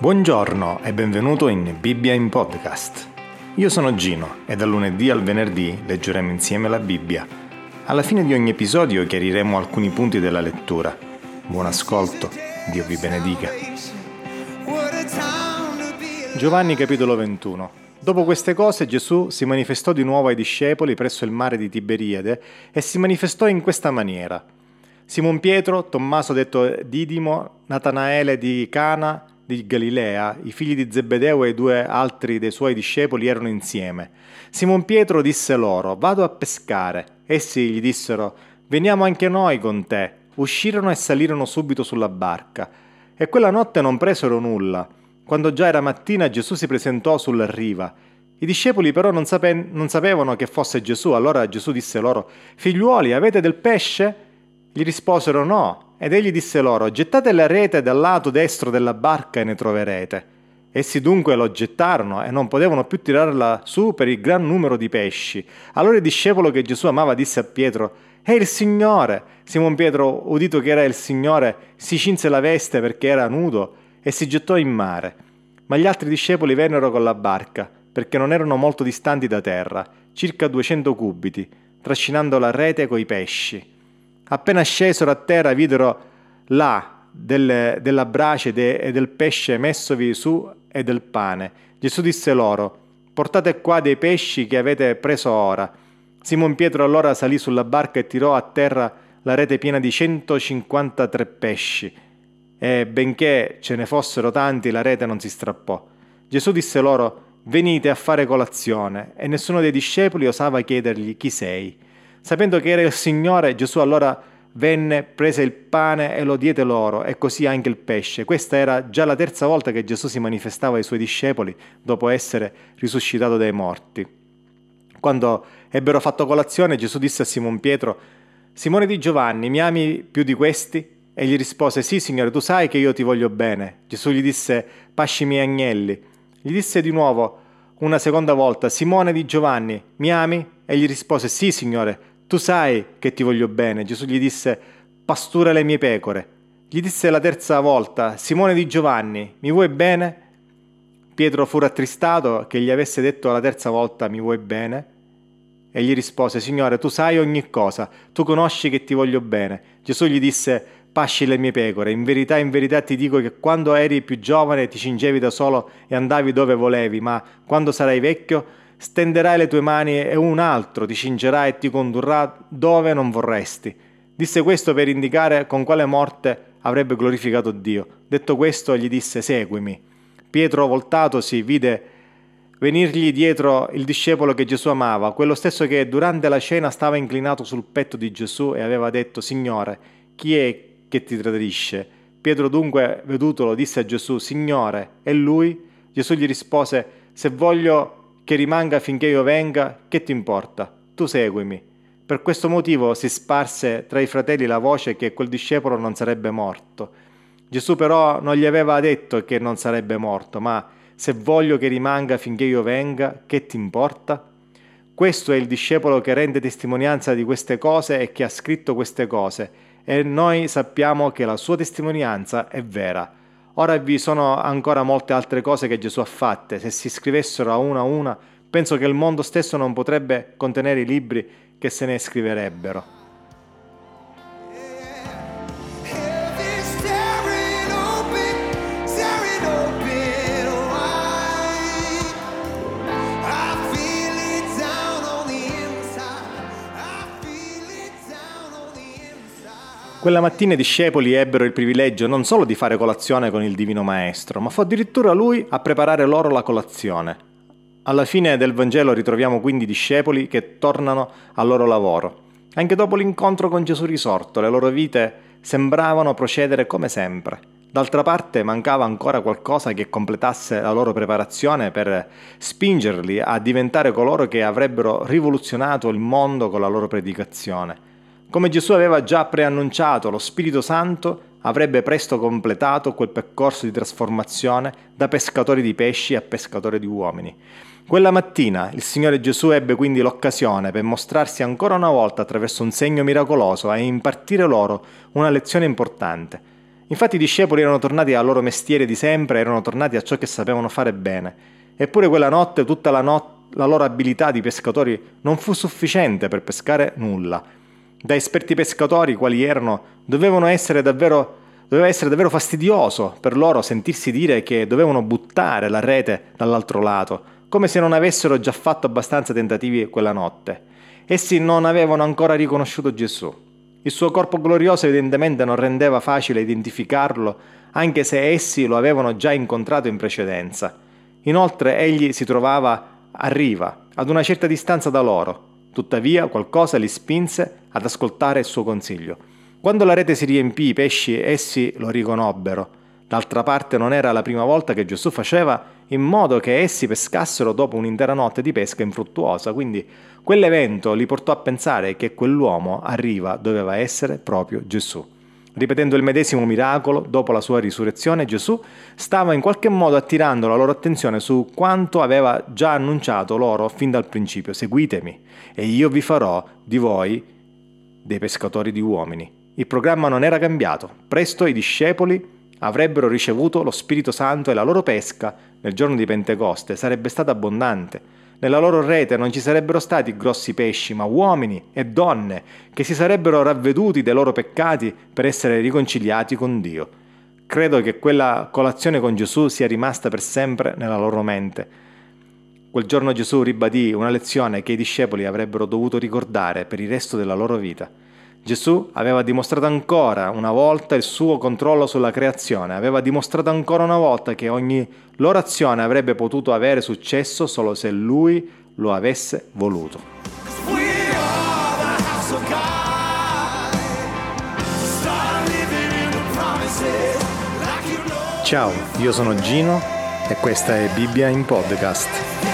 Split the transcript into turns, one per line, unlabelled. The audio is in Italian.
Buongiorno e benvenuto in Bibbia in Podcast. Io sono Gino e dal lunedì al venerdì leggeremo insieme la Bibbia. Alla fine di ogni episodio chiariremo alcuni punti della lettura. Buon ascolto, Dio vi benedica. Giovanni capitolo 21. Dopo queste cose Gesù si manifestò di nuovo ai discepoli presso il mare di Tiberiade e si manifestò in questa maniera. Simon Pietro, Tommaso detto Didimo, Natanaele di Cana, di Galilea, i figli di Zebedeo e due altri dei suoi discepoli erano insieme. Simon Pietro disse loro, vado a pescare. Essi gli dissero, veniamo anche noi con te. Uscirono e salirono subito sulla barca. E quella notte non presero nulla. Quando già era mattina Gesù si presentò sulla riva. I discepoli però non, sape- non sapevano che fosse Gesù, allora Gesù disse loro, figliuoli, avete del pesce? Gli risposero no. Ed egli disse loro, gettate la rete dal lato destro della barca e ne troverete. Essi dunque lo gettarono e non potevano più tirarla su per il gran numero di pesci. Allora il discepolo che Gesù amava disse a Pietro, è il Signore. Simon Pietro, udito che era il Signore, si cinse la veste perché era nudo e si gettò in mare. Ma gli altri discepoli vennero con la barca, perché non erano molto distanti da terra, circa duecento cubiti, trascinando la rete coi pesci. Appena scesero a terra videro là delle, della brace de, e del pesce messovi su e del pane. Gesù disse loro, portate qua dei pesci che avete preso ora. Simon Pietro allora salì sulla barca e tirò a terra la rete piena di 153 pesci. E benché ce ne fossero tanti, la rete non si strappò. Gesù disse loro, venite a fare colazione, e nessuno dei discepoli osava chiedergli chi sei. Sapendo che era il Signore, Gesù allora venne, prese il pane e lo diede loro, e così anche il pesce. Questa era già la terza volta che Gesù si manifestava ai suoi discepoli dopo essere risuscitato dai morti. Quando ebbero fatto colazione, Gesù disse a Simon Pietro, Simone di Giovanni, mi ami più di questi? E gli rispose, sì Signore, tu sai che io ti voglio bene. Gesù gli disse, pasci i miei agnelli. Gli disse di nuovo, una seconda volta, Simone di Giovanni, mi ami? E gli rispose, sì Signore, tu sai che ti voglio bene. Gesù gli disse, pastura le mie pecore. Gli disse la terza volta, Simone di Giovanni, mi vuoi bene? Pietro fu rattristato che gli avesse detto la terza volta, mi vuoi bene? E gli rispose, Signore, tu sai ogni cosa, tu conosci che ti voglio bene. Gesù gli disse, pasci le mie pecore. In verità, in verità ti dico che quando eri più giovane ti cingevi da solo e andavi dove volevi, ma quando sarai vecchio stenderai le tue mani e un altro ti cingerà e ti condurrà dove non vorresti. Disse questo per indicare con quale morte avrebbe glorificato Dio. Detto questo gli disse seguimi. Pietro voltatosi vide venirgli dietro il discepolo che Gesù amava, quello stesso che durante la cena stava inclinato sul petto di Gesù e aveva detto Signore, chi è che ti tradisce? Pietro dunque, vedutolo, disse a Gesù, Signore, e lui? Gesù gli rispose, se voglio che rimanga finché io venga, che ti importa? Tu seguimi. Per questo motivo si sparse tra i fratelli la voce che quel discepolo non sarebbe morto. Gesù però non gli aveva detto che non sarebbe morto, ma se voglio che rimanga finché io venga, che ti importa? Questo è il discepolo che rende testimonianza di queste cose e che ha scritto queste cose, e noi sappiamo che la sua testimonianza è vera. Ora vi sono ancora molte altre cose che Gesù ha fatte, se si scrivessero a una a una, penso che il mondo stesso non potrebbe contenere i libri che se ne scriverebbero. Quella mattina i discepoli ebbero il privilegio non solo di fare colazione con il Divino Maestro, ma fu addirittura lui a preparare loro la colazione. Alla fine del Vangelo ritroviamo quindi i discepoli che tornano al loro lavoro. Anche dopo l'incontro con Gesù risorto, le loro vite sembravano procedere come sempre. D'altra parte mancava ancora qualcosa che completasse la loro preparazione per spingerli a diventare coloro che avrebbero rivoluzionato il mondo con la loro predicazione. Come Gesù aveva già preannunciato, lo Spirito Santo avrebbe presto completato quel percorso di trasformazione da pescatori di pesci a pescatori di uomini. Quella mattina il Signore Gesù ebbe quindi l'occasione per mostrarsi ancora una volta attraverso un segno miracoloso e impartire loro una lezione importante. Infatti i discepoli erano tornati al loro mestiere di sempre, erano tornati a ciò che sapevano fare bene. Eppure quella notte tutta la, not- la loro abilità di pescatori non fu sufficiente per pescare nulla. Da esperti pescatori quali erano, essere davvero, doveva essere davvero fastidioso per loro sentirsi dire che dovevano buttare la rete dall'altro lato, come se non avessero già fatto abbastanza tentativi quella notte. Essi non avevano ancora riconosciuto Gesù. Il suo corpo glorioso evidentemente non rendeva facile identificarlo, anche se essi lo avevano già incontrato in precedenza. Inoltre egli si trovava a riva, ad una certa distanza da loro. Tuttavia qualcosa li spinse ad ascoltare il suo consiglio. Quando la rete si riempì, i pesci essi lo riconobbero. D'altra parte non era la prima volta che Gesù faceva in modo che essi pescassero dopo un'intera notte di pesca infruttuosa, quindi quell'evento li portò a pensare che quell'uomo a riva doveva essere proprio Gesù. Ripetendo il medesimo miracolo, dopo la sua risurrezione, Gesù stava in qualche modo attirando la loro attenzione su quanto aveva già annunciato loro fin dal principio. Seguitemi e io vi farò di voi dei pescatori di uomini. Il programma non era cambiato. Presto i discepoli avrebbero ricevuto lo Spirito Santo e la loro pesca nel giorno di Pentecoste sarebbe stata abbondante. Nella loro rete non ci sarebbero stati grossi pesci, ma uomini e donne che si sarebbero ravveduti dei loro peccati per essere riconciliati con Dio. Credo che quella colazione con Gesù sia rimasta per sempre nella loro mente. Quel giorno Gesù ribadì una lezione che i discepoli avrebbero dovuto ricordare per il resto della loro vita. Gesù aveva dimostrato ancora una volta il suo controllo sulla creazione, aveva dimostrato ancora una volta che ogni loro azione avrebbe potuto avere successo solo se lui lo avesse voluto. Ciao, io sono Gino e questa è Bibbia in podcast.